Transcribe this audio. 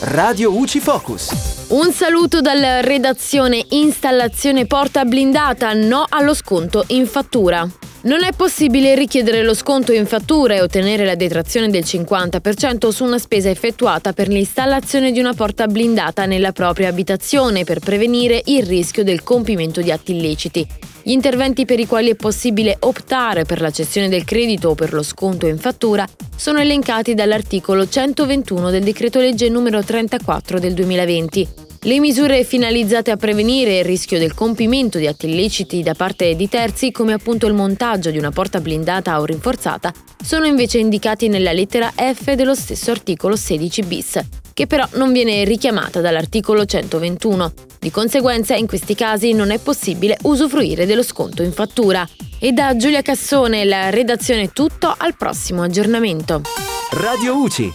Radio UCI Focus. Un saluto dalla redazione Installazione porta blindata, no allo sconto in fattura. Non è possibile richiedere lo sconto in fattura e ottenere la detrazione del 50% su una spesa effettuata per l'installazione di una porta blindata nella propria abitazione per prevenire il rischio del compimento di atti illeciti. Gli interventi per i quali è possibile optare per la cessione del credito o per lo sconto in fattura sono elencati dall'articolo 121 del decreto legge numero 34 del 2020. Le misure finalizzate a prevenire il rischio del compimento di atti illeciti da parte di terzi, come appunto il montaggio di una porta blindata o rinforzata, sono invece indicati nella lettera F dello stesso articolo 16 bis, che però non viene richiamata dall'articolo 121. Di conseguenza, in questi casi non è possibile usufruire dello sconto in fattura. E da Giulia Cassone, la redazione tutto, al prossimo aggiornamento. Radio UCI,